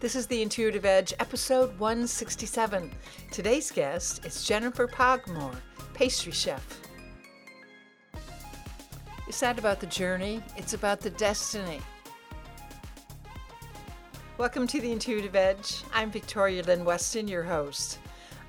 This is the Intuitive Edge, episode 167. Today's guest is Jennifer Pogmore, pastry chef. It's not about the journey, it's about the destiny. Welcome to the Intuitive Edge. I'm Victoria Lynn Weston, your host.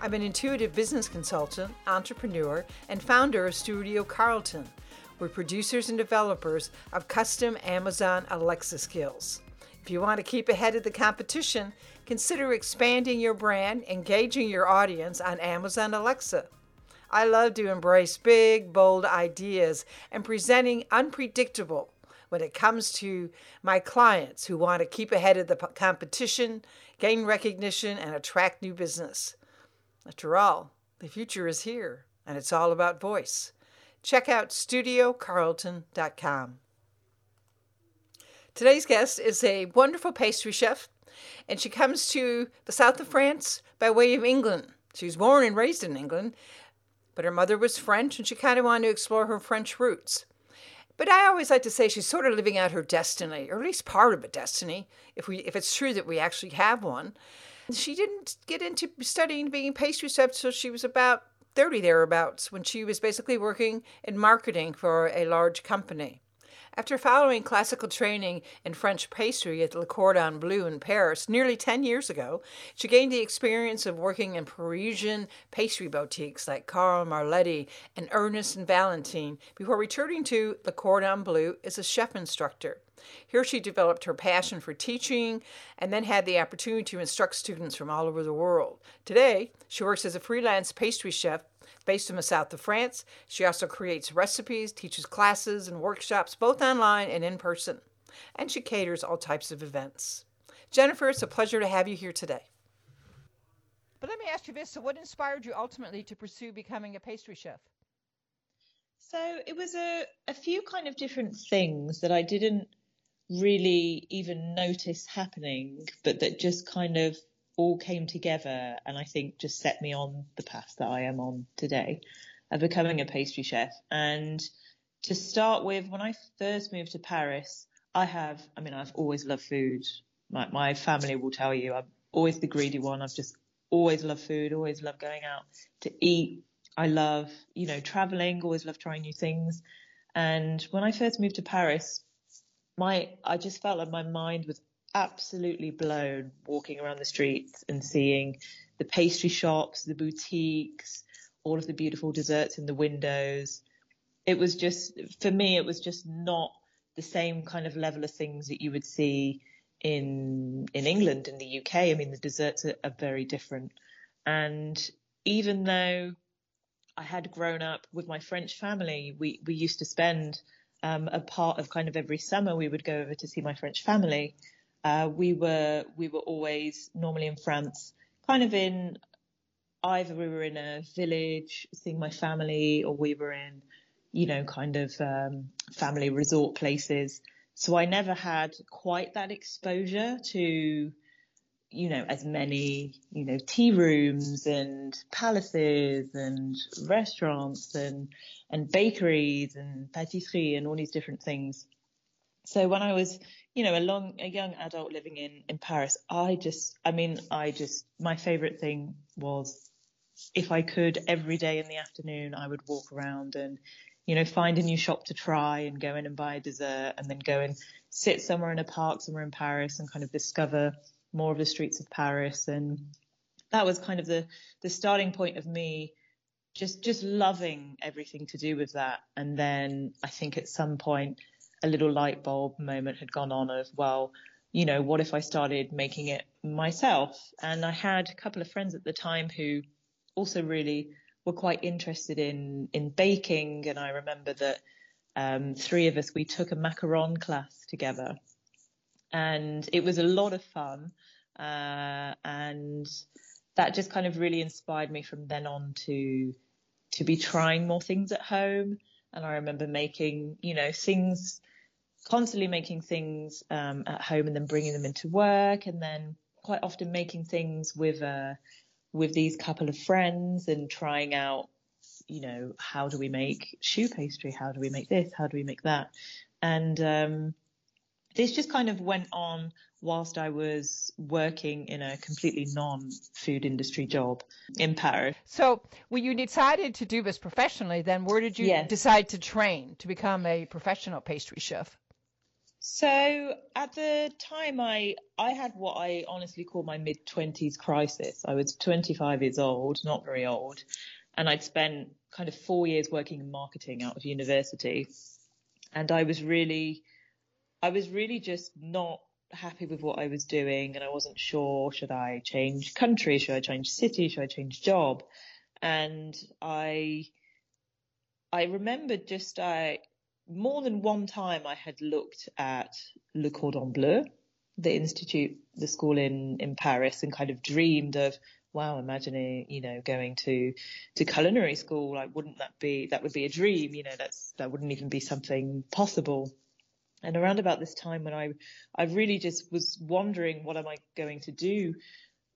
I'm an intuitive business consultant, entrepreneur, and founder of Studio Carlton. We're producers and developers of custom Amazon Alexa skills. If you want to keep ahead of the competition, consider expanding your brand, engaging your audience on Amazon Alexa. I love to embrace big, bold ideas and presenting unpredictable when it comes to my clients who want to keep ahead of the competition, gain recognition, and attract new business. After all, the future is here, and it's all about voice. Check out studiocarlton.com. Today's guest is a wonderful pastry chef, and she comes to the south of France by way of England. She was born and raised in England, but her mother was French, and she kind of wanted to explore her French roots. But I always like to say she's sort of living out her destiny, or at least part of a destiny, if we if it's true that we actually have one. She didn't get into studying being pastry chef until she was about 30 thereabouts, when she was basically working in marketing for a large company. After following classical training in French pastry at Le Cordon Bleu in Paris nearly 10 years ago, she gained the experience of working in Parisian pastry boutiques like Carl Marletti and Ernest and Valentine before returning to Le Cordon Bleu as a chef instructor. Here she developed her passion for teaching and then had the opportunity to instruct students from all over the world. Today, she works as a freelance pastry chef based in the south of France. She also creates recipes, teaches classes and workshops both online and in person, and she caters all types of events. Jennifer, it's a pleasure to have you here today. But let me ask you this so, what inspired you ultimately to pursue becoming a pastry chef? So, it was a, a few kind of different things that I didn't really even notice happening, but that just kind of all came together and I think just set me on the path that I am on today of becoming a pastry chef. And to start with, when I first moved to Paris, I have, I mean, I've always loved food. My, my family will tell you I'm always the greedy one. I've just always loved food, always loved going out to eat. I love, you know, traveling, always love trying new things. And when I first moved to Paris, my, I just felt like my mind was absolutely blown walking around the streets and seeing the pastry shops, the boutiques, all of the beautiful desserts in the windows. It was just, for me, it was just not the same kind of level of things that you would see in, in England, in the UK. I mean, the desserts are, are very different. And even though I had grown up with my French family, we, we used to spend um, a part of kind of every summer we would go over to see my French family uh, we were we were always normally in France, kind of in either we were in a village seeing my family, or we were in, you know, kind of um, family resort places. So I never had quite that exposure to, you know, as many, you know, tea rooms and palaces and restaurants and and bakeries and patisserie and all these different things. So when I was you know, a long, a young adult living in, in Paris, I just, I mean, I just, my favorite thing was if I could every day in the afternoon, I would walk around and, you know, find a new shop to try and go in and buy a dessert and then go and sit somewhere in a park somewhere in Paris and kind of discover more of the streets of Paris. And that was kind of the, the starting point of me just, just loving everything to do with that. And then I think at some point, a little light bulb moment had gone on of, well, you know, what if I started making it myself? And I had a couple of friends at the time who also really were quite interested in, in baking. And I remember that, um, three of us, we took a macaron class together and it was a lot of fun. Uh, and that just kind of really inspired me from then on to, to be trying more things at home. And I remember making, you know, things constantly making things um, at home and then bringing them into work, and then quite often making things with uh, with these couple of friends and trying out, you know, how do we make choux pastry? How do we make this? How do we make that? And um, this just kind of went on whilst I was working in a completely non-food industry job in Paris. So when you decided to do this professionally, then where did you yes. decide to train to become a professional pastry chef? So at the time, I I had what I honestly call my mid twenties crisis. I was 25 years old, not very old, and I'd spent kind of four years working in marketing out of university, and I was really, I was really just not happy with what I was doing, and I wasn't sure should I change country, should I change city, should I change job, and I I remembered just I more than one time I had looked at Le Cordon Bleu, the institute, the school in, in Paris and kind of dreamed of, wow, imagining, you know, going to, to culinary school. Like, wouldn't that be, that would be a dream, you know, that's, that wouldn't even be something possible. And around about this time when I, I really just was wondering, what am I going to do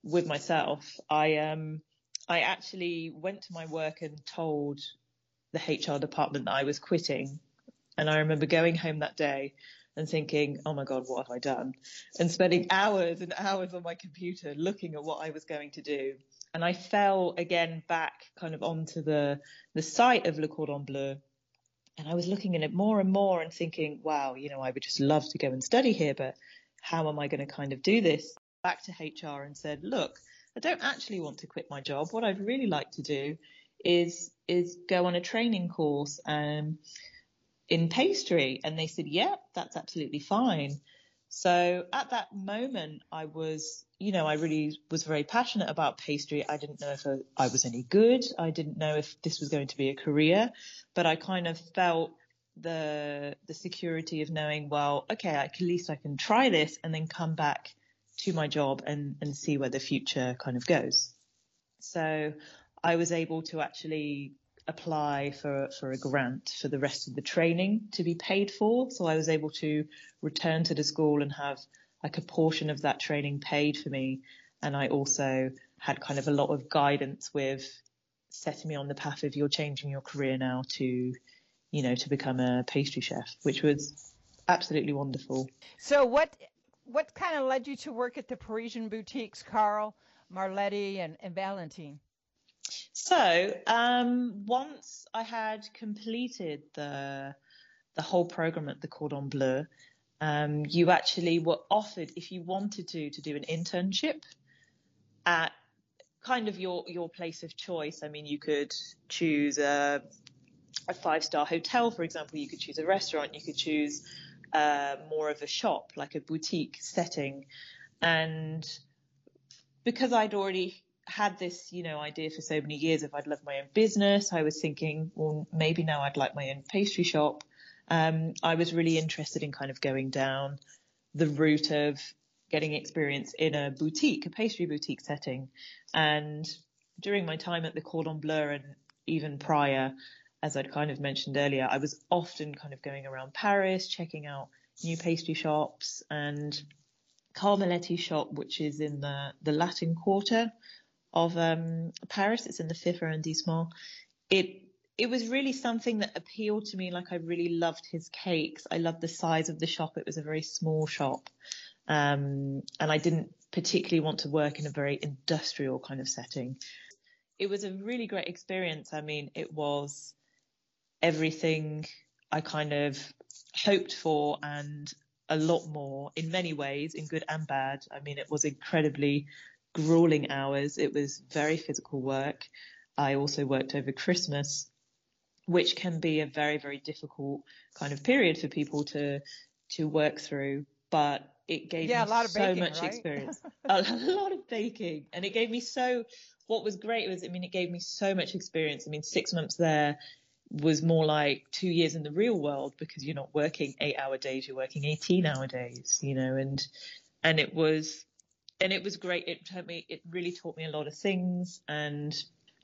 with myself? I, um, I actually went to my work and told the HR department that I was quitting and I remember going home that day and thinking, oh my God, what have I done? And spending hours and hours on my computer looking at what I was going to do. And I fell again back kind of onto the, the site of Le Cordon Bleu. And I was looking at it more and more and thinking, wow, you know, I would just love to go and study here, but how am I going to kind of do this? Back to HR and said, look, I don't actually want to quit my job. What I'd really like to do is, is go on a training course in pastry? And they said, yeah, that's absolutely fine. So at that moment, I was, you know, I really was very passionate about pastry. I didn't know if I was any good. I didn't know if this was going to be a career, but I kind of felt the, the security of knowing, well, okay, at least I can try this and then come back to my job and, and see where the future kind of goes. So I was able to actually apply for, for a grant for the rest of the training to be paid for. So I was able to return to the school and have like a portion of that training paid for me. And I also had kind of a lot of guidance with setting me on the path of you're changing your career now to, you know, to become a pastry chef, which was absolutely wonderful. So what, what kind of led you to work at the Parisian boutiques, Carl, Marletti and, and Valentine? So um, once I had completed the the whole program at the Cordon Bleu, um, you actually were offered, if you wanted to, to do an internship at kind of your your place of choice. I mean, you could choose a a five star hotel, for example. You could choose a restaurant. You could choose uh, more of a shop, like a boutique setting, and because I'd already had this, you know, idea for so many years if I'd love my own business. I was thinking, well, maybe now I'd like my own pastry shop. Um, I was really interested in kind of going down the route of getting experience in a boutique, a pastry boutique setting. And during my time at the Cordon Bleu and even prior, as I'd kind of mentioned earlier, I was often kind of going around Paris, checking out new pastry shops and Carl Marletti's shop, which is in the, the Latin Quarter, of um, Paris. It's in the fifth arrondissement. It it was really something that appealed to me. Like I really loved his cakes. I loved the size of the shop. It was a very small shop, um, and I didn't particularly want to work in a very industrial kind of setting. It was a really great experience. I mean, it was everything I kind of hoped for and a lot more in many ways, in good and bad. I mean, it was incredibly grueling hours. It was very physical work. I also worked over Christmas, which can be a very, very difficult kind of period for people to, to work through. But it gave yeah, me so baking, much right? experience. a, lot of baking. And it gave me so, what was great was, I mean, it gave me so much experience. I mean, six months there was more like two years in the real world because you're not working eight hour days, you're working 18 hour days, you know, and, and it was, and it was great. It taught me, it really taught me a lot of things. And,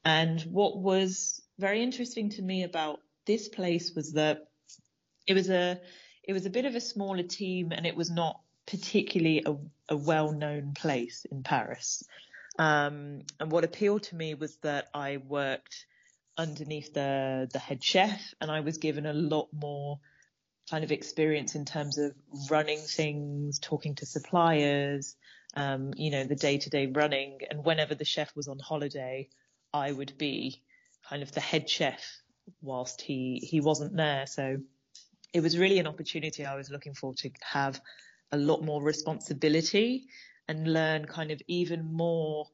and what was very interesting to me about this place was that it was a, it was a bit of a smaller team and it was not particularly a, a well-known place in Paris. Um, and what appealed to me was that I worked underneath the, the head chef and I was given a lot more kind of experience in terms of running things, talking to suppliers, um, you know, the day to day running. And whenever the chef was on holiday, I would be kind of the head chef whilst he, he wasn't there. So it was really an opportunity I was looking for to have a lot more responsibility and learn kind of even more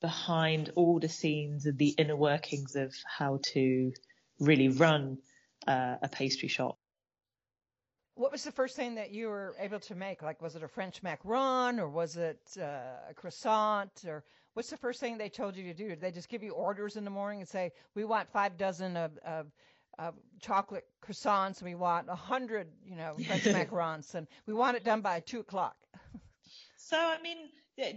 behind all the scenes and the inner workings of how to really run uh, a pastry shop. What was the first thing that you were able to make? Like, was it a French macaron or was it uh, a croissant? Or what's the first thing they told you to do? Did they just give you orders in the morning and say, we want five dozen of, of, of chocolate croissants and we want a hundred, you know, French macarons and we want it done by two o'clock? so, I mean,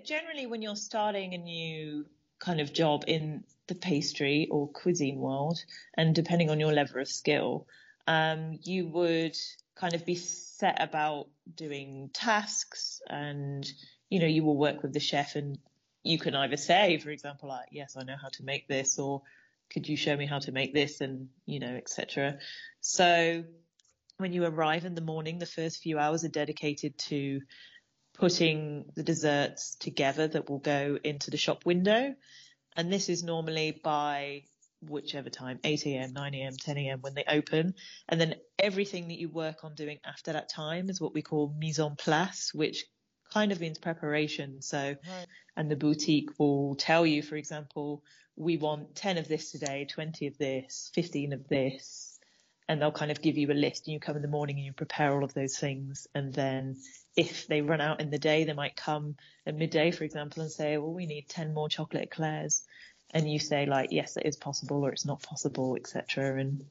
generally when you're starting a new kind of job in the pastry or cuisine world, and depending on your level of skill, um, you would kind of be set about doing tasks and, you know, you will work with the chef and you can either say, for example, like, yes, I know how to make this or could you show me how to make this and, you know, etc. So when you arrive in the morning, the first few hours are dedicated to putting the desserts together that will go into the shop window. And this is normally by whichever time, 8 a.m., 9 a.m., 10 a.m. when they open. And then everything that you work on doing after that time is what we call mise en place, which kind of means preparation. So, right. and the boutique will tell you, for example, we want 10 of this today, 20 of this, 15 of this. And they'll kind of give you a list and you come in the morning and you prepare all of those things. And then if they run out in the day, they might come at midday, for example, and say, well, we need 10 more chocolate eclairs and you say like, yes, it is possible or it's not possible, etc. And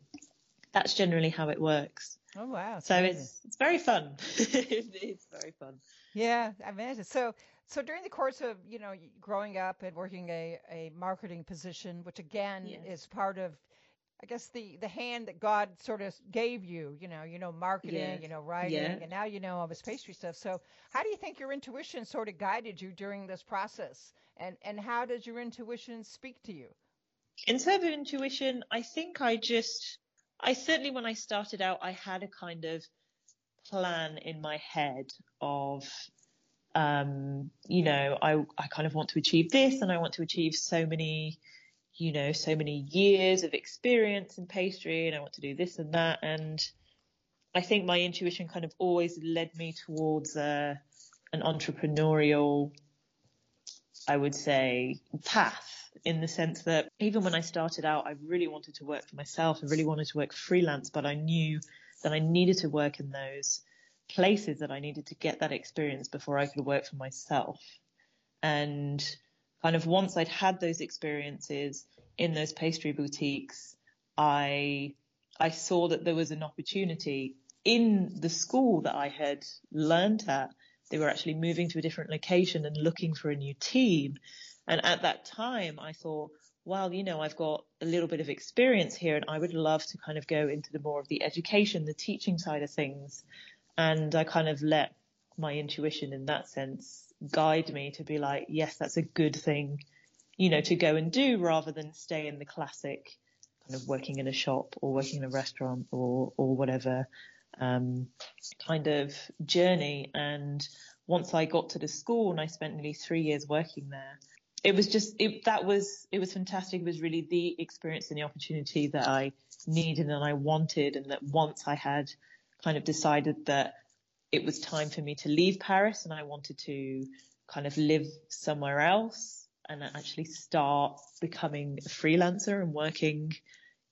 that's generally how it works. Oh wow! So amazing. it's it's very fun. it's very fun. Yeah, I imagine. So so during the course of you know growing up and working a a marketing position, which again yes. is part of I guess the the hand that God sort of gave you, you know, you know marketing, yes. you know writing, yeah. and now you know all this pastry stuff. So, how do you think your intuition sort of guided you during this process? and and how does your intuition speak to you? In terms of intuition, I think I just I certainly when I started out I had a kind of plan in my head of um, you know, I I kind of want to achieve this and I want to achieve so many you know, so many years of experience in pastry and I want to do this and that and I think my intuition kind of always led me towards uh, an entrepreneurial I would say, path in the sense that even when I started out, I really wanted to work for myself. I really wanted to work freelance, but I knew that I needed to work in those places that I needed to get that experience before I could work for myself. And kind of once I'd had those experiences in those pastry boutiques, I, I saw that there was an opportunity in the school that I had learned at they were actually moving to a different location and looking for a new team. And at that time, I thought, well, you know, I've got a little bit of experience here and I would love to kind of go into the more of the education, the teaching side of things. And I kind of let my intuition in that sense guide me to be like, yes, that's a good thing, you know, to go and do rather than stay in the classic kind of working in a shop or working in a restaurant or, or whatever um, kind of journey. And once I got to the school and I spent nearly three years working there, it was just, it, that was, it was fantastic. It was really the experience and the opportunity that I needed and I wanted. And that once I had kind of decided that it was time for me to leave Paris and I wanted to kind of live somewhere else and actually start becoming a freelancer and working,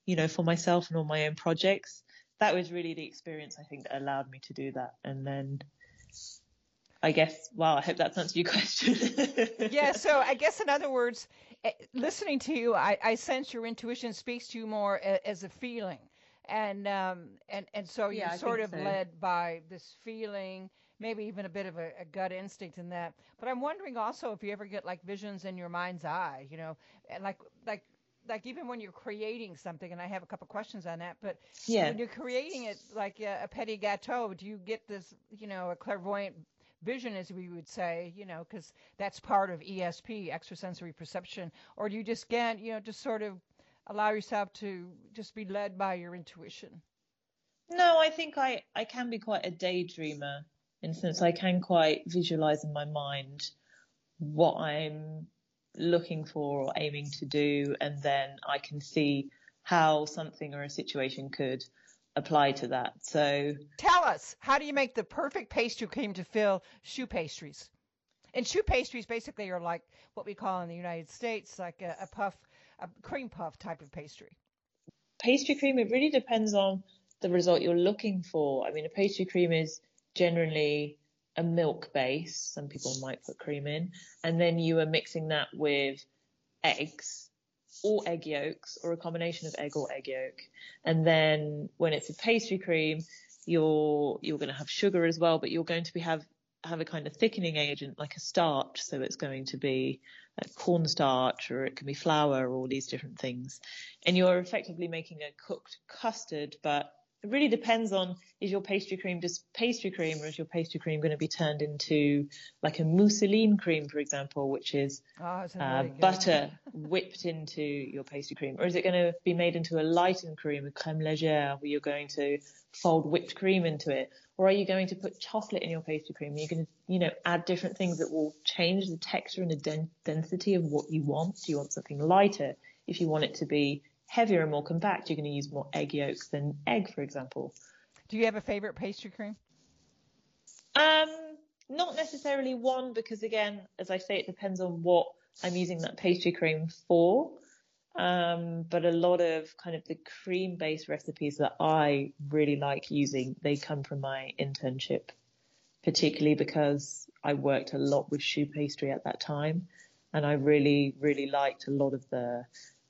you know, for myself and all my own projects that was really the experience I think that allowed me to do that. And then I guess, wow, I hope that's answered your question. yeah. So I guess in other words, eh, listening to you, I, I sense your intuition speaks to you more as a feeling. And, um, and, and so you're sort of so. led by this feeling, maybe even a bit of a, a, gut instinct in that. But I'm wondering also if you ever get like visions in your mind's eye, you know, like, like like even when you're creating something, and I have a couple questions on that, but yeah. when you're creating it like a, a petit gâteau, do you get this, you know, a clairvoyant vision, as we would say, you know, because that's part of ESP, extrasensory perception, or do you just get, you know, just sort of allow yourself to just be led by your intuition? No, I think I, I can be quite a daydreamer in the sense I can quite visualize in my mind what I'm looking for or aiming to do, and then I can see how something or a situation could apply to that. So tell us, how do you make the perfect pastry cream to fill choux pastries? And choux pastries basically are like what we call in the United States like a, a puff, a cream puff type of pastry. Pastry cream, it really depends on the result you're looking for. I mean, a pastry cream is generally a milk base. Some people might put cream in, and then you are mixing that with eggs or egg yolks or a combination of egg or egg yolk. And then when it's a pastry cream, you're you're going to have sugar as well, but you're going to be have have a kind of thickening agent like a starch. So it's going to be cornstarch or it can be flour or all these different things. And you're effectively making a cooked custard, but it really depends on is your pastry cream just pastry cream or is your pastry cream going to be turned into like a mousseline cream, for example, which is oh, uh, butter whipped into your pastry cream? Or is it going to be made into a lightened cream, a creme légère, where you're going to fold whipped cream into it? Or are you going to put chocolate in your pastry cream? You're going to, you know, add different things that will change the texture and the den- density of what you want. Do you want something lighter? If you want it to be heavier and more compact, you're going to use more egg yolks than egg, for example. Do you have a favorite pastry cream? Um, not necessarily one because again, as I say, it depends on what I'm using that pastry cream for. Um, but a lot of kind of the cream based recipes that I really like using, they come from my internship, particularly because I worked a lot with choux pastry at that time. And I really, really liked a lot of the,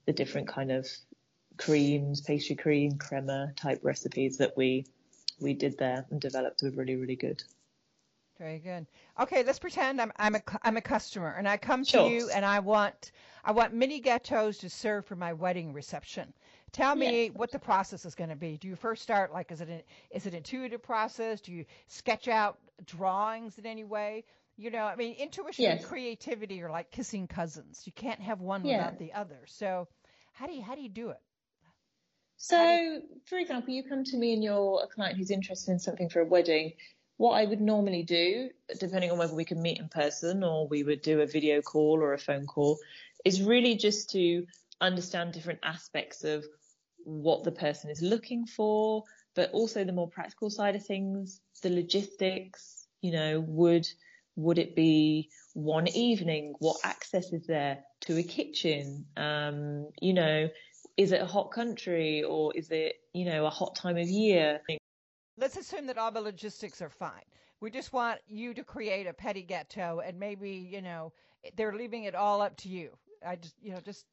the different kind of creams, pastry cream, crema type recipes that we we did there and developed were really really good. Very good. Okay, let's pretend I'm I'm a I'm a customer and I come sure. to you and I want I want mini gâteaux to serve for my wedding reception. Tell me yes. what the process is going to be. Do you first start like is it an is it intuitive process? Do you sketch out drawings in any way? You know, I mean, intuition yes. and creativity are like kissing cousins. You can't have one yeah. without the other. So, how do you how do you do it? So, for example, you come to me and you're a client who's interested in something for a wedding. What I would normally do, depending on whether we can meet in person or we would do a video call or a phone call, is really just to understand different aspects of what the person is looking for, but also the more practical side of things, the logistics, you know, would would it be one evening? What access is there to a kitchen? Um, you know, is it a hot country or is it, you know, a hot time of year? Let's assume that all the logistics are fine. We just want you to create a petit gâteau and maybe, you know, they're leaving it all up to you. I just, you know, just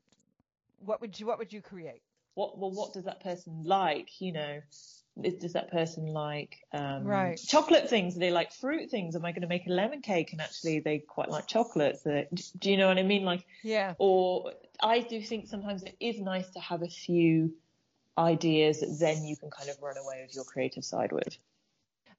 what would you what would you create? What well what does that person like, you know? does that person like um, right. chocolate things? Do they like fruit things? Am I going to make a lemon cake and actually they quite like chocolate? So, do you know what I mean? Like, yeah. Or I do think sometimes it is nice to have a few ideas that then you can kind of run away with your creative side with.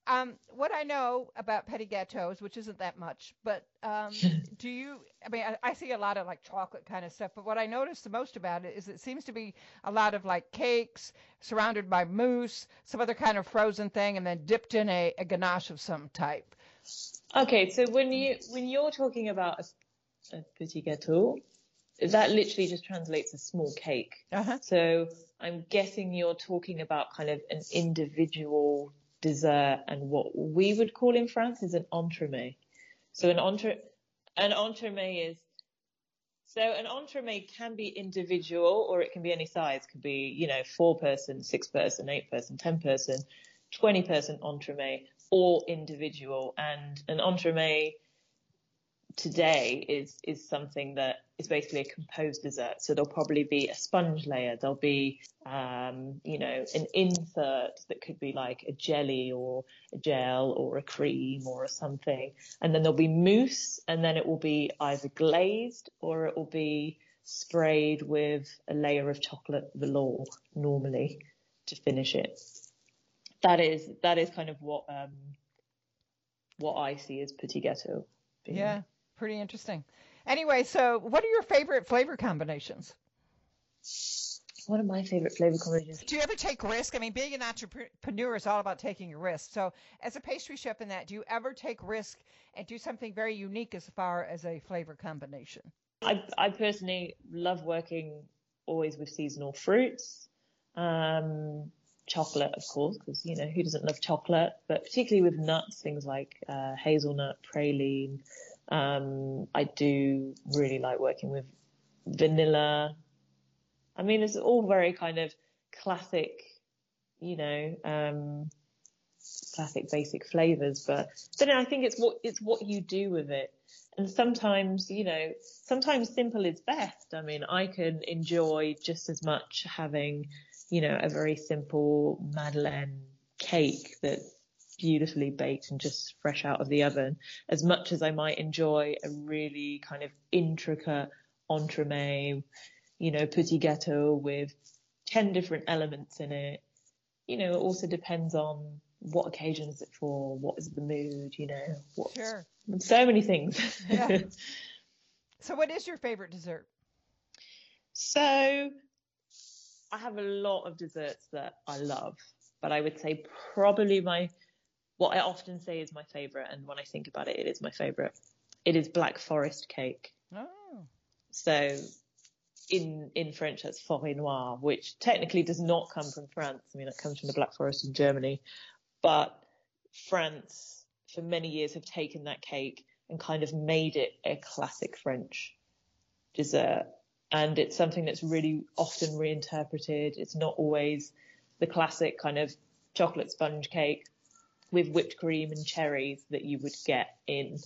Um, what I know about petit gâteaux, which isn't that much, but um, do you? I mean, I, I, see a lot of like chocolate kind of stuff, but what I notice the most about it is it seems to be a lot of like cakes surrounded by mousse, some other kind of frozen thing, and then dipped in a, a ganache of some type. Okay, so when you when you're talking about a, a petit gâteau, that literally just translates as small cake. Uh-huh. So I'm guessing you're talking about kind of an individual dessert and what we would call in France is an entremet. So an entre an entremet is so an entremet can be individual or it can be any size. It could be, you know, four person, six person, eight person, ten person, twenty person entremet or individual. And an entremet today is is something that is basically a composed dessert. So there'll probably be a sponge layer. There'll be, um, you know, an insert that could be like a jelly or a gel or a cream or something. And then there'll be mousse and then it will be either glazed or it will be sprayed with a layer of chocolate velour normally to finish it. That is, that is kind of what, um, what I see as petit gâteau. Yeah. Pretty interesting. Anyway, so what are your favorite flavor combinations? one of my favorite flavor combinations. Do you ever take risk? I mean, being an entrepreneur is all about taking a risk. So, as a pastry chef in that, do you ever take risk and do something very unique as far as a flavor combination? I, I personally love working always with seasonal fruits, um, chocolate, of course, because you know who doesn't love chocolate, but particularly with nuts, things like uh, hazelnut, praline. Um, I do really like working with vanilla, I mean, it's all very kind of classic, you know, um, classic basic flavors, but then I think it's what, it's what you do with it. And sometimes, you know, sometimes simple is best. I mean, I can enjoy just as much having, you know, a very simple Madeleine cake that's beautifully baked and just fresh out of the oven as much as I might enjoy a really kind of intricate entremet, you know, petit gâteau with 10 different elements in it. You know, it also depends on what occasion is it for, what is the mood, you know, what, sure. so many things. Yeah. so what is your favorite dessert? So I have a lot of desserts that I love, but I would say probably my, what I often say is my favorite. And when I think about it, it is my favorite. It is black forest cake. Oh. So in in French that's forêt noire, which technically does not come from France. I mean, it comes from the Black Forest in Germany, but France for many years have taken that cake and kind of made it a classic French dessert. And it's something that's really often reinterpreted. It's not always the classic kind of chocolate sponge cake with whipped cream and cherries that you would get in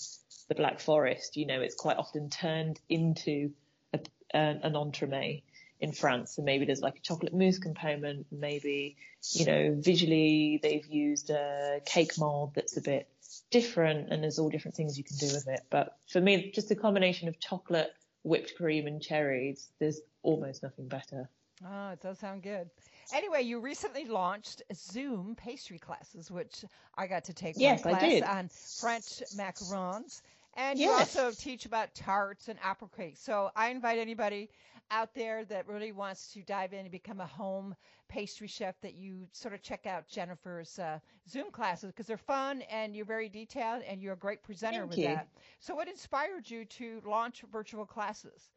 the Black Forest. You know, it's quite often turned into a, an entremet in France. And maybe there's like a chocolate mousse component. Maybe, you know, visually they've used a cake mold that's a bit different and there's all different things you can do with it. But for me, just a combination of chocolate, whipped cream and cherries, there's almost nothing better. Oh, it does sound good. Anyway, you recently launched Zoom pastry classes, which I got to take yes, one class on French macarons. And yes. you also teach about tarts and apple cakes. So I invite anybody out there that really wants to dive in and become a home pastry chef that you sort of check out Jennifer's uh, Zoom classes because they're fun and you're very detailed and you're a great presenter Thank with you. that. So what inspired you to launch virtual classes?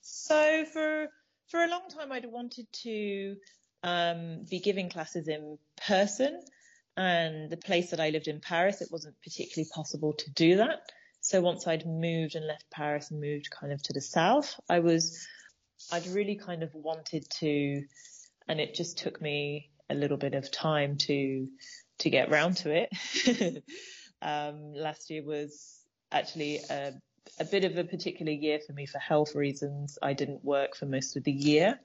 So for for a long time, I'd wanted to um, be giving classes in person and the place that I lived in Paris, it wasn't particularly possible to do that. So once I'd moved and left Paris and moved kind of to the south, I was, I'd really kind of wanted to, and it just took me a little bit of time to, to get round to it. um, last year was actually a, a bit of a particular year for me for health reasons. I didn't work for most of the year.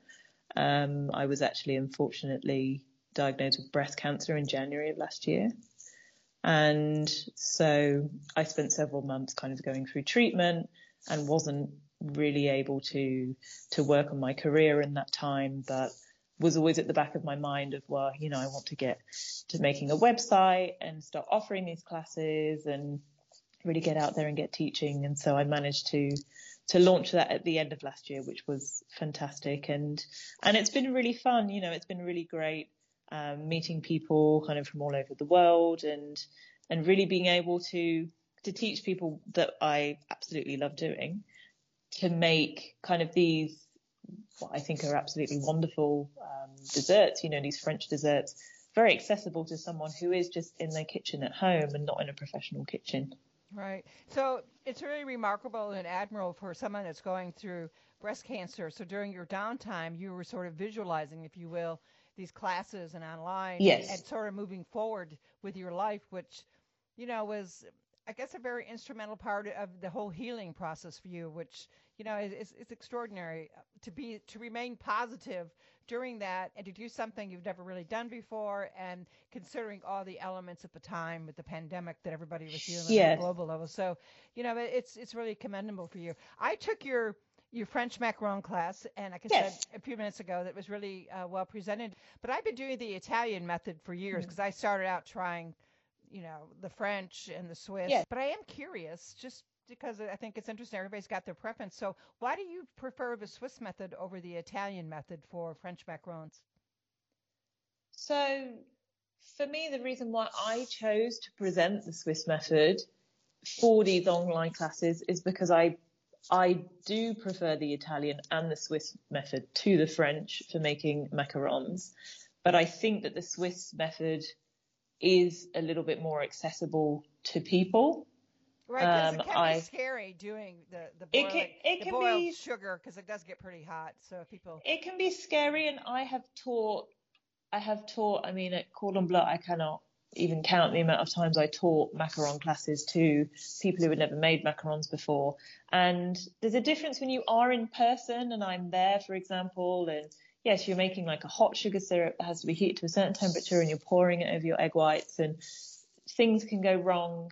Um, I was actually unfortunately diagnosed with breast cancer in January of last year. And so I spent several months kind of going through treatment and wasn't really able to, to work on my career in that time, but was always at the back of my mind of, well, you know, I want to get to making a website and start offering these classes and really get out there and get teaching. And so I managed to, to launch that at the end of last year, which was fantastic. And, and it's been really fun. You know, it's been really great um, meeting people kind of from all over the world and and really being able to to teach people that I absolutely love doing to make kind of these what I think are absolutely wonderful um, desserts, you know, these French desserts, very accessible to someone who is just in their kitchen at home and not in a professional kitchen. Right. So it's really remarkable and admirable for someone that's going through breast cancer. So during your downtime, you were sort of visualizing, if you will, these classes and online yes. and, sort of moving forward with your life, which, you know, was, I guess, a very instrumental part of the whole healing process for you, which, you know, is, is extraordinary to be, to remain positive during that and to do something you've never really done before and considering all the elements at the time with the pandemic that everybody was dealing with yes. on a global level. So, you know, it's, it's really commendable for you. I took your, your French macaron class, and like I yes. said a few minutes ago, that was really uh, well presented. But I've been doing the Italian method for years because mm. I started out trying, you know, the French and the Swiss. Yes. But I am curious, just because I think it's interesting. Everybody's got their preference. So why do you prefer the Swiss method over the Italian method for French macarons? So for me, the reason why I chose to present the Swiss method for these online classes is because I I do prefer the Italian and the Swiss method to the French for making macarons, but I think that the Swiss method is a little bit more accessible to people. Right, because um, it can I, be scary doing the the boiling, it can, it can boiled be, sugar because it does get pretty hot. So people, it can be scary, and I have taught, I have taught. I mean, at Cordon Bleu, I cannot even count the amount of times I taught macaron classes to people who had never made macarons before. And there's a difference when you are in person and I'm there, for example, and yes, you're making like a hot sugar syrup that has to be heated to a certain temperature and you're pouring it over your egg whites and things can go wrong.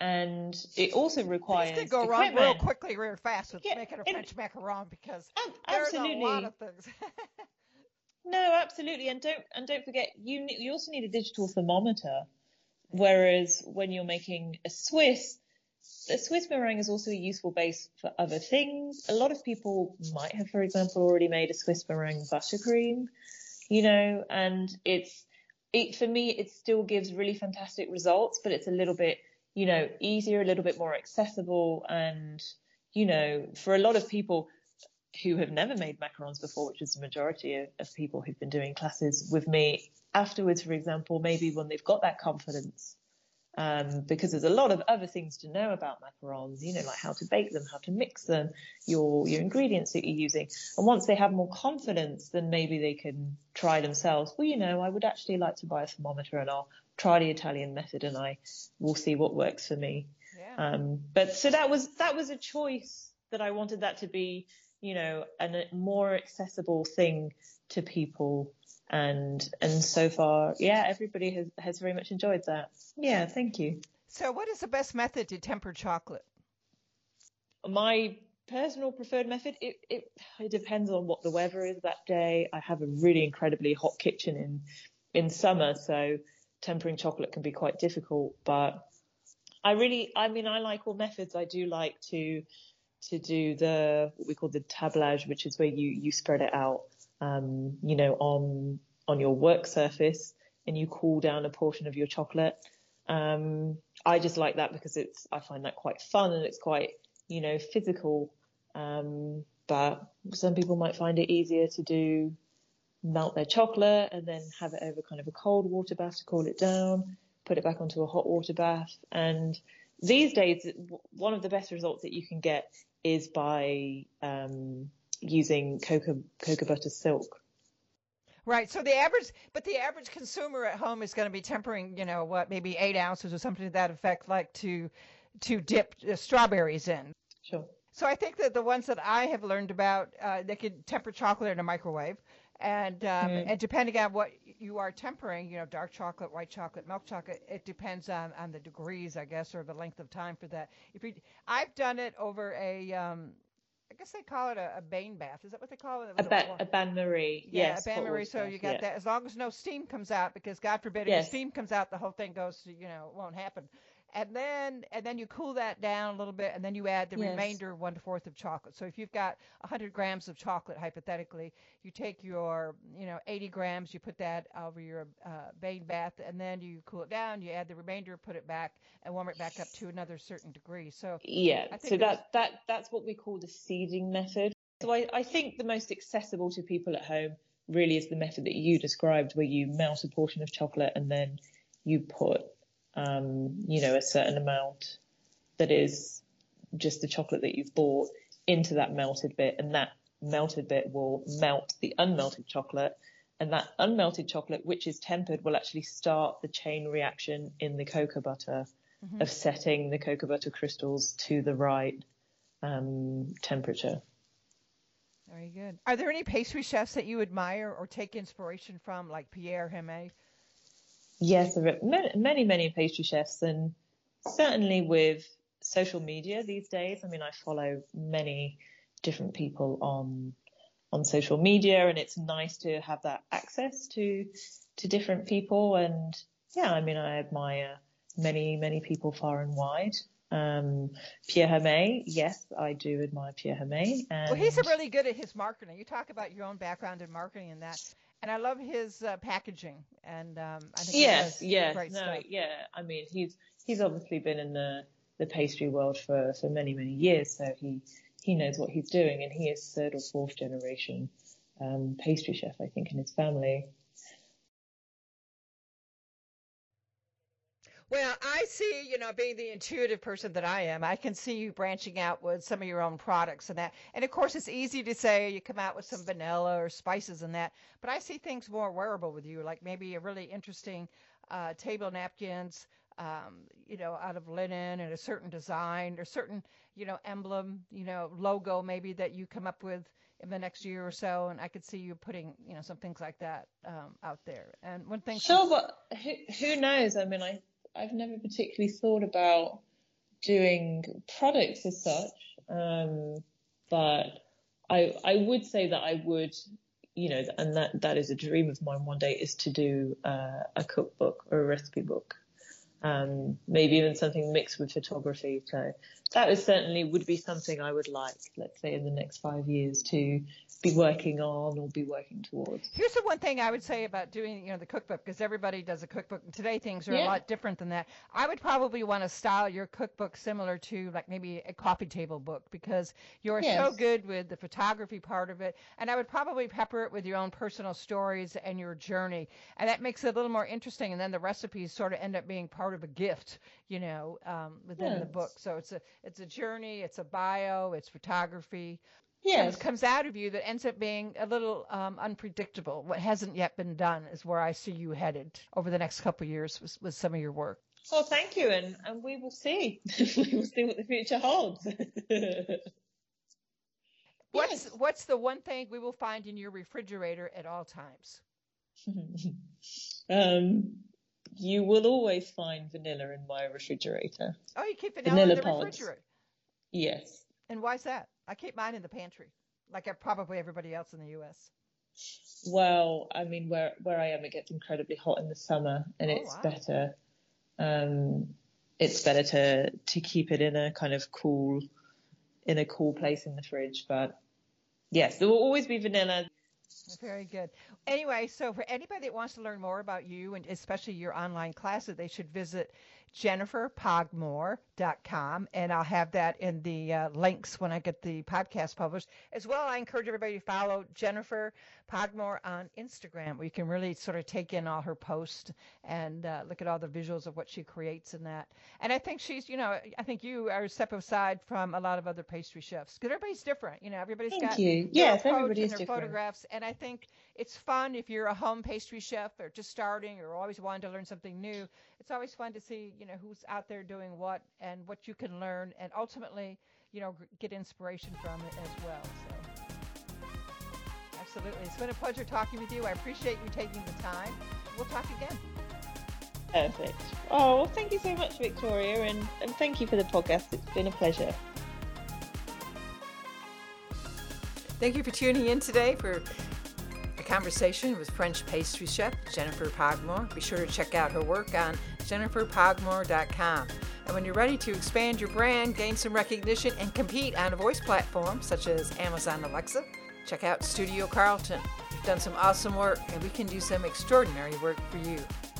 And it also requires things can go equipment. wrong real quickly, real fast with yeah, making a French macaron because ab- there's a lot of things. No, absolutely, and don't and don't forget you you also need a digital thermometer. Whereas when you're making a Swiss, a Swiss meringue is also a useful base for other things. A lot of people might have, for example, already made a Swiss meringue buttercream, you know, and it's it for me it still gives really fantastic results, but it's a little bit you know easier, a little bit more accessible, and you know for a lot of people who have never made macarons before, which is the majority of, of, people who've been doing classes with me afterwards, for example, maybe when they've got that confidence, um, because there's a lot of other things to know about macarons, you know, like how to bake them, how to mix them, your, your ingredients that you're using. And once they have more confidence, then maybe they can try themselves. Well, you know, I would actually like to buy a thermometer and I'll try the Italian method and I will see what works for me. Yeah. Um, but so that was, that was a choice that I wanted that to be you know, a more accessible thing to people. And, and so far, yeah, everybody has, has very much enjoyed that. Yeah, thank you. So what is the best method to temper chocolate? My personal preferred method, it, it, it depends on what the weather is that day. I have a really incredibly hot kitchen in, in summer, so tempering chocolate can be quite difficult, but I really, I mean, I like all methods. I do like to to do the what we call the tablage, which is where you you spread it out, um, you know, on on your work surface and you cool down a portion of your chocolate. Um, I just like that because it's I find that quite fun and it's quite you know physical. Um, but some people might find it easier to do melt their chocolate and then have it over kind of a cold water bath to cool it down, put it back onto a hot water bath. And these days, one of the best results that you can get is by um, using cocoa cocoa butter silk. Right. So the average, but the average consumer at home is going to be tempering, you know, what maybe eight ounces or something to that effect, like to to dip strawberries in. Sure. So I think that the ones that I have learned about, uh, they can temper chocolate in a microwave, and um, mm. and depending on what you are tempering, you know, dark chocolate, white chocolate, milk chocolate, it depends on on the degrees, I guess, or the length of time for that. If you, I've done it over a um, I guess they call it a, a Bain bath. Is that what they call it? A, ba- a bain marie. Yeah, yes, a bain marie. So you got yeah. that. As long as no steam comes out, because God forbid yes. if steam comes out, the whole thing goes. You know, it won't happen and then and then you cool that down a little bit, and then you add the yes. remainder one fourth of chocolate. So if you've got 100 grams of chocolate, hypothetically, you take your you know 80 grams, you put that over your uh, Bain bath, and then you cool it down. You add the remainder, put it back, and warm it back up to another certain degree. So yeah, so that that that's what we call the seeding method. So I, I think the most accessible to people at home really is the method that you described, where you melt a portion of chocolate and then you put um, you know, a certain amount that is just the chocolate that you've bought into that melted bit and that melted bit will melt the unmelted chocolate and that unmelted chocolate, which is tempered, will actually start the chain reaction in the cocoa butter mm-hmm. of setting the cocoa butter crystals to the right um, temperature. Very good. Are there any pastry chefs that you admire or take inspiration from, like Pierre Hermé? Yes, there are many, many pastry chefs, and certainly with social media these days. I mean, I follow many different people on on social media, and it's nice to have that access to to different people. And yeah, I mean, I admire many, many people far and wide. Um, Pierre Hermé, yes, I do admire Pierre Hermé. And... Well, he's really good at his marketing. You talk about your own background in marketing and that, and I love his uh, packaging. And um, I think yes, yes, no, stuff. yeah. I mean, he's he's obviously been in the the pastry world for for many many years, so he he knows what he's doing, and he is third or fourth generation um, pastry chef, I think, in his family. Well, I see, you know, being the intuitive person that I am, I can see you branching out with some of your own products and that. And of course, it's easy to say you come out with some vanilla or spices and that, but I see things more wearable with you, like maybe a really interesting uh, table napkins, um, you know, out of linen and a certain design or certain, you know, emblem, you know, logo maybe that you come up with in the next year or so. And I could see you putting, you know, some things like that um, out there. And one thing. Sure, but who, who knows? I mean, I I've never particularly thought about doing products as such, um, but I I would say that I would, you know, and that that is a dream of mine one day is to do uh, a cookbook or a recipe book, um, maybe even something mixed with photography. So that was certainly would be something I would like, let's say, in the next five years to be working on or be working towards. Here's the one thing I would say about doing, you know, the cookbook because everybody does a cookbook and today things are yeah. a lot different than that. I would probably want to style your cookbook similar to like maybe a coffee table book because you're yes. so good with the photography part of it and I would probably pepper it with your own personal stories and your journey and that makes it a little more interesting and then the recipes sort of end up being part of a gift, you know, um, within yes. the book. So it's a it's a journey, it's a bio, it's photography yes. comes out of you that ends up being a little um, unpredictable. What hasn't yet been done is where I see you headed over the next couple of years with, with some of your work. Well, thank you, and, and we will see. we will see what the future holds. what's yes. what's the one thing we will find in your refrigerator at all times? um, you will always find vanilla in my refrigerator. Oh, you keep vanilla, vanilla in the pods. refrigerator. Yes. And why's that? I keep mine in the pantry, like probably everybody else in the U.S. Well, I mean, where where I am, it gets incredibly hot in the summer, and oh, it's wow. better. Um, it's better to to keep it in a kind of cool, in a cool place in the fridge. But yes, there will always be vanilla. Very good. Anyway, so for anybody that wants to learn more about you and especially your online classes, they should visit jenniferpogmore.com, and I'll have that in the uh, links when I get the podcast published. As well, I encourage everybody to follow Jennifer Pogmore on Instagram, where you can really sort of take in all her posts and uh, look at all the visuals of what she creates in that. And I think she's, you know, I think you are a step aside from a lot of other pastry chefs because everybody's different. You know, everybody's Thank got you. Yes, everybody's different. photographs, and I think it's fun if you're a home pastry chef or just starting or always wanting to learn something new. It's always fun to see, you know, who's out there doing what and what you can learn, and ultimately, you know, get inspiration from it as well. So, absolutely, it's been a pleasure talking with you. I appreciate you taking the time. We'll talk again. Perfect. Oh, well, thank you so much, Victoria, and, and thank you for the podcast. It's been a pleasure. Thank you for tuning in today for a conversation with French pastry chef Jennifer Pogmore. Be sure to check out her work on jenniferpogmore.com. And when you're ready to expand your brand, gain some recognition, and compete on a voice platform such as Amazon Alexa, check out Studio Carlton. You've done some awesome work, and we can do some extraordinary work for you.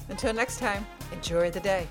Until next time, enjoy the day.